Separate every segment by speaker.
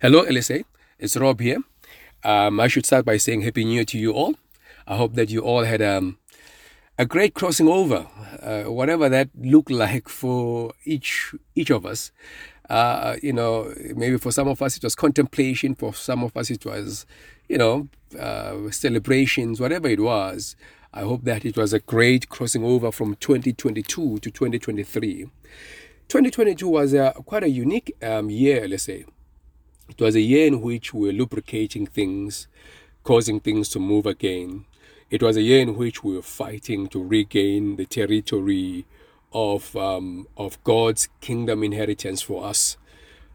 Speaker 1: Hello, LSA. It's Rob here. Um, I should start by saying Happy New Year to you all. I hope that you all had um, a great crossing over, uh, whatever that looked like for each each of us. Uh, you know, maybe for some of us it was contemplation, for some of us it was, you know, uh, celebrations, whatever it was. I hope that it was a great crossing over from 2022 to 2023. 2022 was a, quite a unique um, year, let's say. It was a year in which we were lubricating things, causing things to move again. It was a year in which we were fighting to regain the territory of um, of God's kingdom inheritance for us.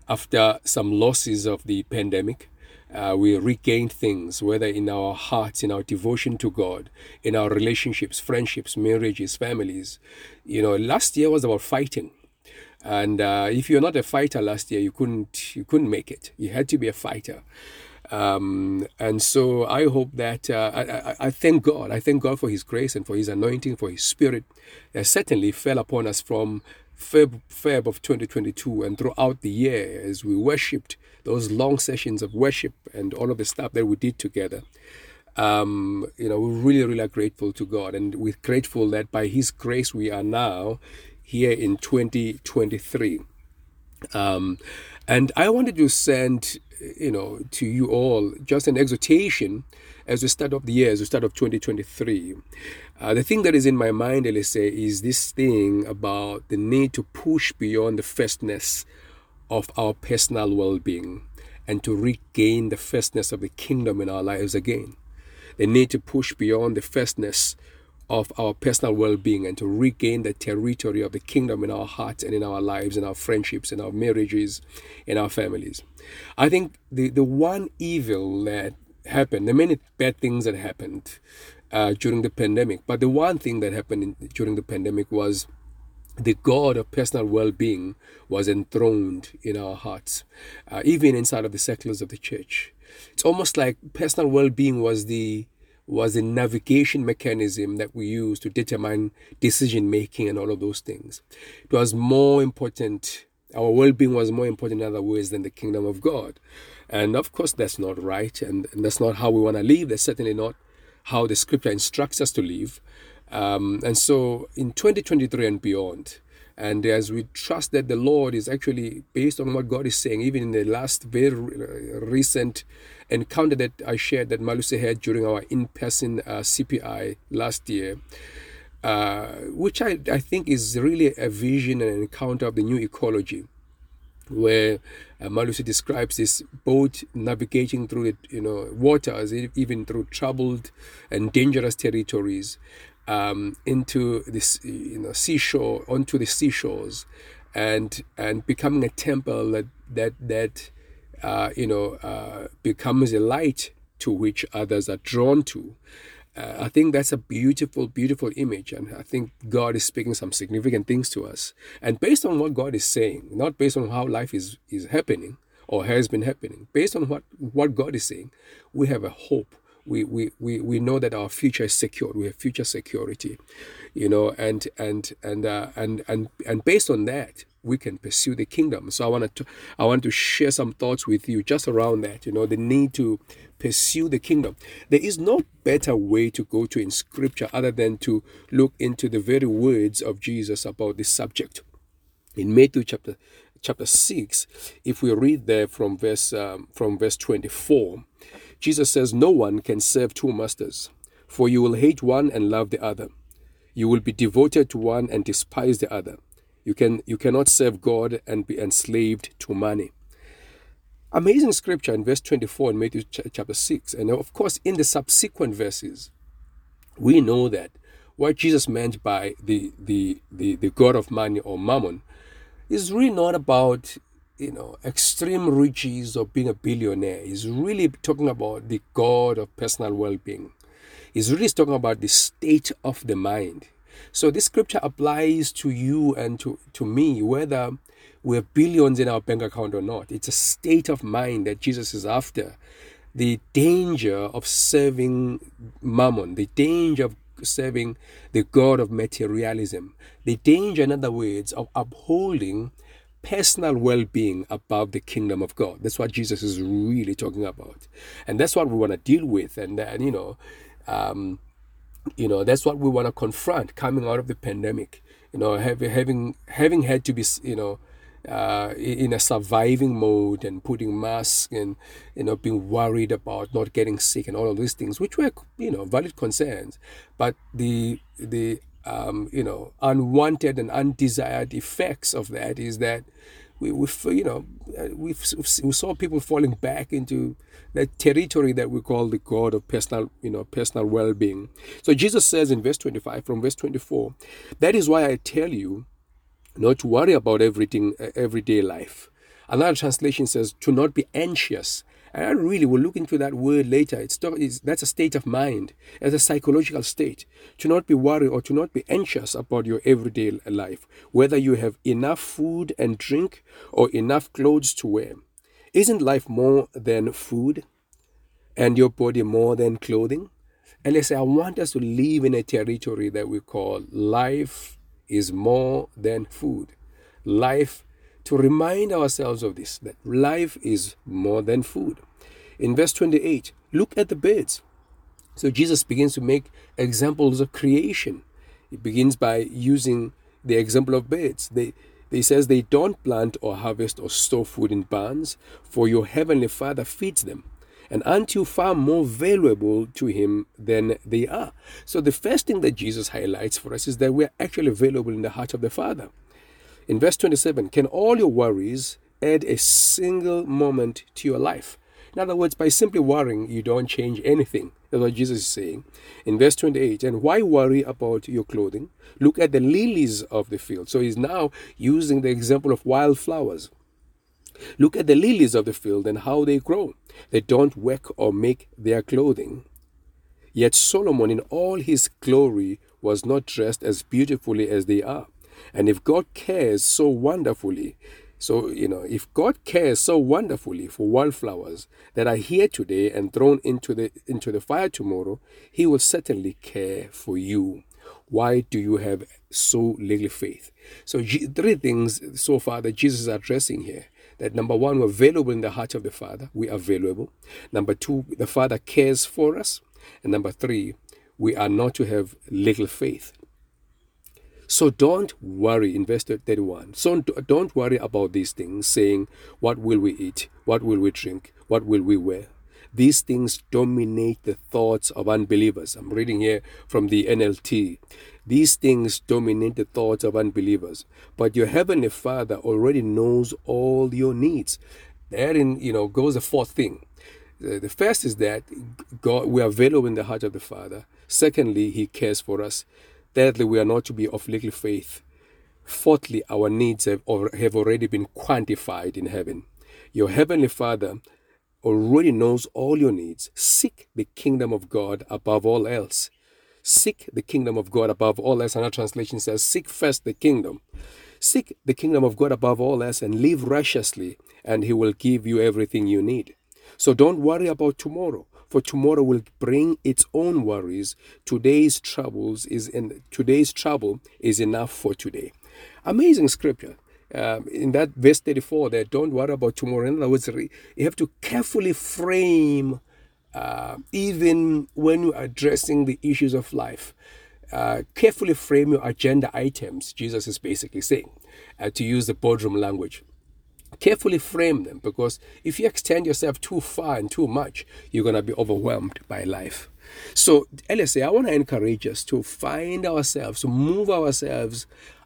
Speaker 1: After some losses of the pandemic, uh, we regained things, whether in our hearts, in our devotion to God, in our relationships, friendships, marriages, families. You know, last year was about fighting. And uh, if you're not a fighter last year, you couldn't you couldn't make it. You had to be a fighter. Um, and so I hope that uh, I, I, I, thank God. I thank God for His grace and for His anointing, for His Spirit that certainly fell upon us from Feb, Feb of 2022 and throughout the year as we worshipped those long sessions of worship and all of the stuff that we did together. Um, you know, we're really, really grateful to God, and we're grateful that by His grace we are now here in 2023. Um, and I wanted to send, you know, to you all just an exhortation as we start off the year, as we start off 2023. Uh, the thing that is in my mind, say, is this thing about the need to push beyond the firstness of our personal well-being and to regain the firstness of the kingdom in our lives again. The need to push beyond the firstness of our personal well being and to regain the territory of the kingdom in our hearts and in our lives, in our friendships, in our marriages, in our families. I think the, the one evil that happened, the many bad things that happened uh, during the pandemic, but the one thing that happened in, during the pandemic was the God of personal well being was enthroned in our hearts, uh, even inside of the circles of the church. It's almost like personal well being was the was the navigation mechanism that we use to determine decision making and all of those things. It was more important, our well being was more important in other ways than the kingdom of God. And of course, that's not right, and, and that's not how we want to live. That's certainly not how the scripture instructs us to live. Um, and so in 2023 and beyond, and as we trust that the Lord is actually based on what God is saying, even in the last very recent encounter that I shared that Malusi had during our in person uh, CPI last year, uh, which I, I think is really a vision and an encounter of the new ecology, where uh, Malusi describes this boat navigating through the you know waters, even through troubled and dangerous territories, um, into this you know seashore onto the seashores and and becoming a temple that that that uh, you know uh, becomes a light to which others are drawn to uh, I think that's a beautiful, beautiful image. And I think God is speaking some significant things to us. And based on what God is saying, not based on how life is, is happening or has been happening, based on what, what God is saying, we have a hope we, we, we, we know that our future is secured. We have future security, you know, and and and uh, and and and based on that, we can pursue the kingdom. So I want to I want to share some thoughts with you just around that. You know, the need to pursue the kingdom. There is no better way to go to in Scripture other than to look into the very words of Jesus about this subject. In Matthew chapter chapter six, if we read there from verse um, from verse twenty four Jesus says, No one can serve two masters, for you will hate one and love the other. You will be devoted to one and despise the other. You, can, you cannot serve God and be enslaved to money. Amazing scripture in verse 24 in Matthew chapter 6. And of course, in the subsequent verses, we know that what Jesus meant by the, the, the, the God of money or mammon is really not about you know, extreme riches or being a billionaire. He's really talking about the God of personal well being. He's really talking about the state of the mind. So this scripture applies to you and to, to me, whether we have billions in our bank account or not. It's a state of mind that Jesus is after. The danger of serving mammon, the danger of serving the God of materialism, the danger, in other words, of upholding personal well being above the kingdom of God. That's what Jesus is really talking about. And that's what we want to deal with. And then, you know, um, you know, that's what we want to confront coming out of the pandemic. You know, having having having had to be, you know, uh, in a surviving mode and putting masks and you know being worried about not getting sick and all of these things, which were you know valid concerns, but the the um, you know unwanted and undesired effects of that is that we, we you know we we saw people falling back into that territory that we call the God of personal you know personal well-being. So Jesus says in verse 25 from verse 24, that is why I tell you not to worry about everything, uh, everyday life. Another translation says to not be anxious. And I really will look into that word later. It's, it's that's a state of mind, as a psychological state. To not be worried or to not be anxious about your everyday life, whether you have enough food and drink or enough clothes to wear. Isn't life more than food, and your body more than clothing? And let's say I want us to live in a territory that we call life is more than food. Life, to remind ourselves of this, that life is more than food. In verse 28, look at the birds. So Jesus begins to make examples of creation. He begins by using the example of birds. They, he says they don't plant or harvest or store food in barns, for your heavenly Father feeds them and aren't you far more valuable to him than they are? So the first thing that Jesus highlights for us is that we're actually valuable in the heart of the Father. In verse 27, can all your worries add a single moment to your life? In other words, by simply worrying, you don't change anything. That's what Jesus is saying. In verse 28, and why worry about your clothing? Look at the lilies of the field. So he's now using the example of wildflowers. Look at the lilies of the field and how they grow. They don't work or make their clothing. Yet Solomon, in all his glory, was not dressed as beautifully as they are. And if God cares so wonderfully, so, you know, if God cares so wonderfully for wildflowers that are here today and thrown into the, into the fire tomorrow, He will certainly care for you. Why do you have so little faith? So, three things so far that Jesus is addressing here that number one, we're valuable in the heart of the Father. We are valuable. Number two, the Father cares for us. And number three, we are not to have little faith. So don't worry, investor 31. So don't worry about these things, saying, What will we eat? What will we drink? What will we wear? These things dominate the thoughts of unbelievers. I'm reading here from the NLT. These things dominate the thoughts of unbelievers. But your heavenly Father already knows all your needs. Therein, you know, goes the fourth thing. The first is that God, we are valuable in the heart of the Father. Secondly, He cares for us. Thirdly, we are not to be of little faith. Fourthly, our needs have, have already been quantified in heaven. Your heavenly Father already knows all your needs. Seek the kingdom of God above all else. Seek the kingdom of God above all else. Another translation says, Seek first the kingdom. Seek the kingdom of God above all else and live righteously, and He will give you everything you need. So don't worry about tomorrow, for tomorrow will bring its own worries. Today's troubles is in today's trouble is enough for today. Amazing scripture. Um, in that verse 34 there don't worry about tomorrow in other words you have to carefully frame uh, even when you're addressing the issues of life, uh, carefully frame your agenda items, Jesus is basically saying, uh, to use the boardroom language. Carefully frame them because if you extend yourself too far and too much, you're going to be overwhelmed by life. So, LSA, I want to encourage us to find ourselves, to move ourselves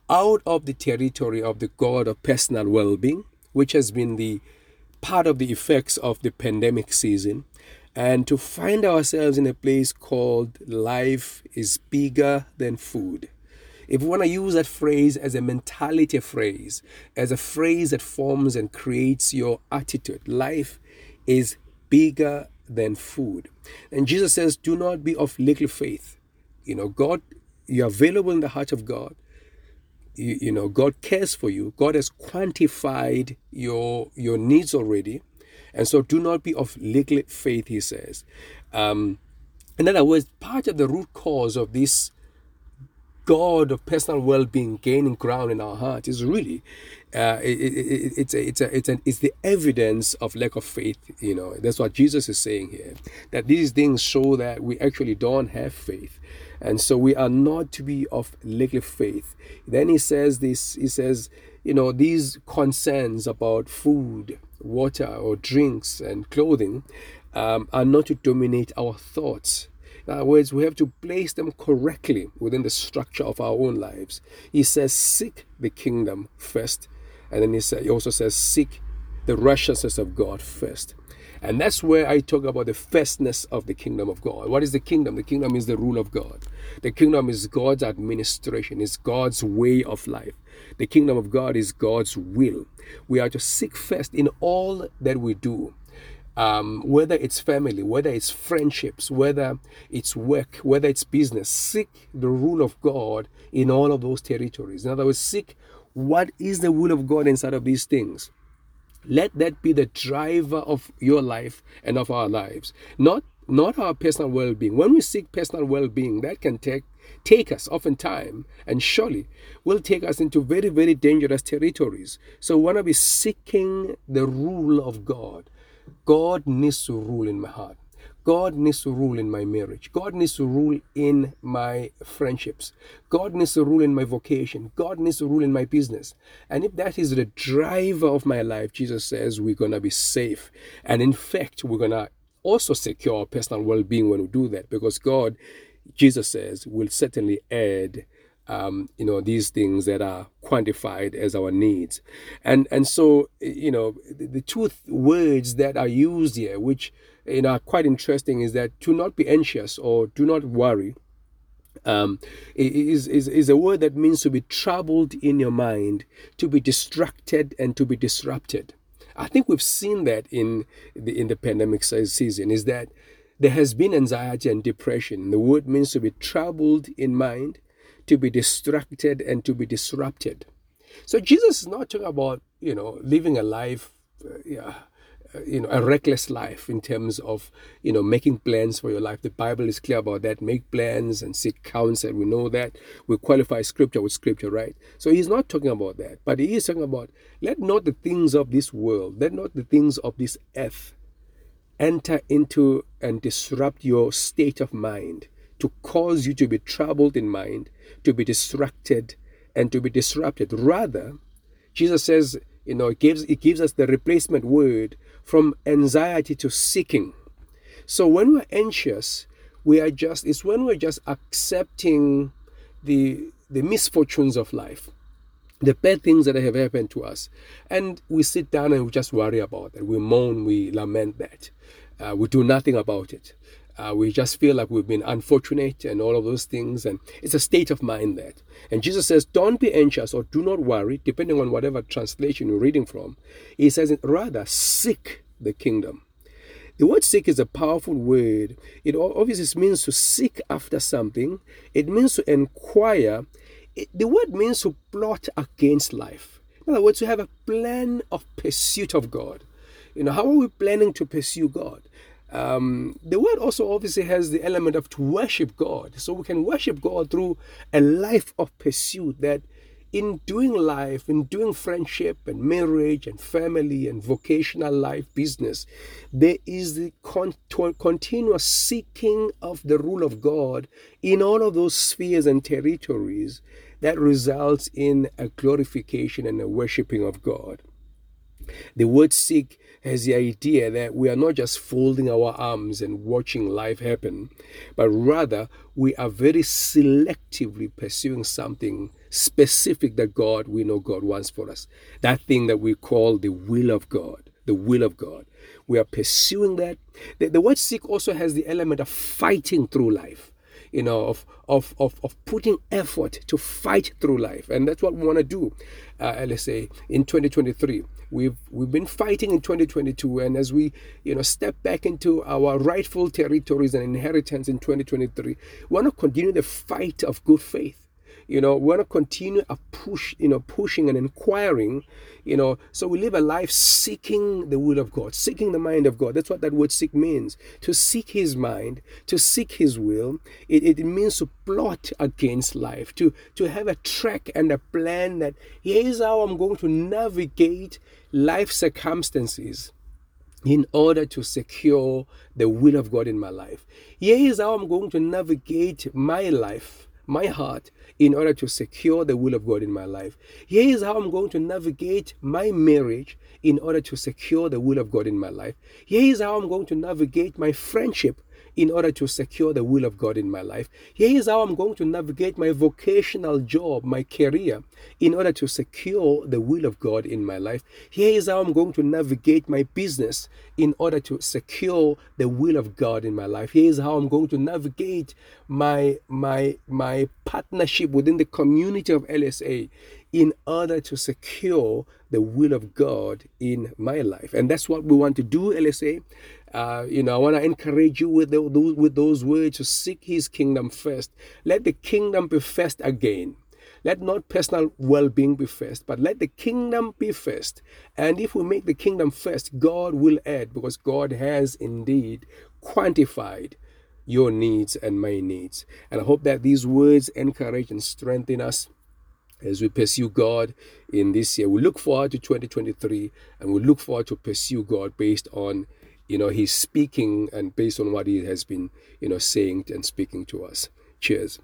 Speaker 1: out of the territory of the God of personal well being, which has been the part of the effects of the pandemic season, and to find ourselves in a place called life is bigger than food. If we want to use that phrase as a mentality phrase, as a phrase that forms and creates your attitude, life is bigger than food. And Jesus says, Do not be of little faith. You know, God, you're available in the heart of God. You, you know, God cares for you. God has quantified your your needs already. And so do not be of little faith, he says. Um, in other words, part of the root cause of this God of personal well-being gaining ground in our heart is really uh, it, it, it's a, it's a, it's an, it's the evidence of lack of faith. You know, that's what Jesus is saying here. That these things show that we actually don't have faith, and so we are not to be of little faith. Then he says this. He says, you know, these concerns about food, water, or drinks and clothing um, are not to dominate our thoughts. In other words, we have to place them correctly within the structure of our own lives. He says, Seek the kingdom first. And then he, said, he also says, Seek the righteousness of God first. And that's where I talk about the firstness of the kingdom of God. What is the kingdom? The kingdom is the rule of God. The kingdom is God's administration, it's God's way of life. The kingdom of God is God's will. We are to seek first in all that we do um, whether it's family, whether it's friendships, whether it's work, whether it's business, seek the rule of God in all of those territories. In other words, seek what is the will of God inside of these things. Let that be the driver of your life and of our lives, not not our personal well-being. When we seek personal well-being, that can take take us oftentimes and surely will take us into very very dangerous territories. So we want to be seeking the rule of God God needs to rule in my heart. God needs to rule in my marriage. God needs to rule in my friendships. God needs to rule in my vocation. God needs to rule in my business. And if that is the driver of my life, Jesus says we're going to be safe. And in fact, we're going to also secure our personal well being when we do that because God, Jesus says, will certainly add um, you know these things that are quantified as our needs and and so you know the, two th- words that are used here which you know are quite interesting is that to not be anxious or do not worry um, is, is, is a word that means to be troubled in your mind, to be distracted and to be disrupted. I think we've seen that in the in the pandemic season. Is that there has been anxiety and depression. The word means to be troubled in mind, to be distracted and to be disrupted. So Jesus is not talking about, you know, living a life, uh, yeah, uh, you know, a reckless life in terms of, you know, making plans for your life. The Bible is clear about that. Make plans and seek counsel. We know that. We qualify scripture with scripture, right? So he's not talking about that. But he is talking about let not the things of this world, let not the things of this earth enter into and disrupt your state of mind to cause you to be troubled in mind, to be distracted, and to be disrupted. Rather, Jesus says, you know, it gives it gives us the replacement word from anxiety to seeking. So when we're anxious, we are just it's when we're just accepting the the misfortunes of life, the bad things that have happened to us, and we sit down and we just worry about it. We moan, we lament that. Uh, we do nothing about it. Uh, we just feel like we've been unfortunate and all of those things. And it's a state of mind that. And Jesus says, don't be anxious or do not worry, depending on whatever translation you're reading from. He says, rather seek the kingdom. The word seek is a powerful word. It obviously means to seek after something, it means to inquire. It, the word means to plot against life. In other words, to have a plan of pursuit of God. You know, how are we planning to pursue God? Um, the word also obviously has the element of to worship God. So we can worship God through a life of pursuit that in doing life, in doing friendship and marriage and family and vocational life, business, there is the con- continuous seeking of the rule of God in all of those spheres and territories that results in a glorification and a worshiping of God. The word seek has the idea that we are not just folding our arms and watching life happen, but rather we are very selectively pursuing something specific that God, we know God wants for us. That thing that we call the will of God. The will of God. We are pursuing that. The, the word seek also has the element of fighting through life you know, of, of, of, of putting effort to fight through life. And that's what we want to do, uh, let's say, in 2023. We've, we've been fighting in 2022. And as we, you know, step back into our rightful territories and inheritance in 2023, we want to continue the fight of good faith You know, we want to continue a push, you know, pushing and inquiring, you know. So we live a life seeking the will of God, seeking the mind of God. That's what that word seek means. To seek his mind, to seek his will. It, it means to plot against life, to, to have a track and a plan that here's how I'm going to navigate life circumstances in order to secure the will of God in my life. Here is how I'm going to navigate my life, my heart, in order to secure the will of God in my life. Here is how I'm going to navigate my marriage in order to secure the will of God in my life. Here is how I'm going to navigate my friendship in order to secure the will of God in my life. Here is how I'm going to navigate my vocational job, my career, in order to secure the will of God in my life. Here is how I'm going to navigate my business in order to secure the will of God in my life. Here is how I'm going to navigate my my my partnership within the community of LSA in order to secure the will of God in my life. And that's what we want to do, LSA. Uh, you know, I want to encourage you with, the, with those words to seek His kingdom first. Let the kingdom be first again. Let not personal well being be first, but let the kingdom be first. And if we make the kingdom first, God will add because God has indeed quantified your needs and my needs. And I hope that these words encourage and strengthen us as we pursue God in this year. We look forward to 2023 and we look forward to pursue God based on you know, he's speaking and based on what he has been, you know, saying and speaking to us. Cheers.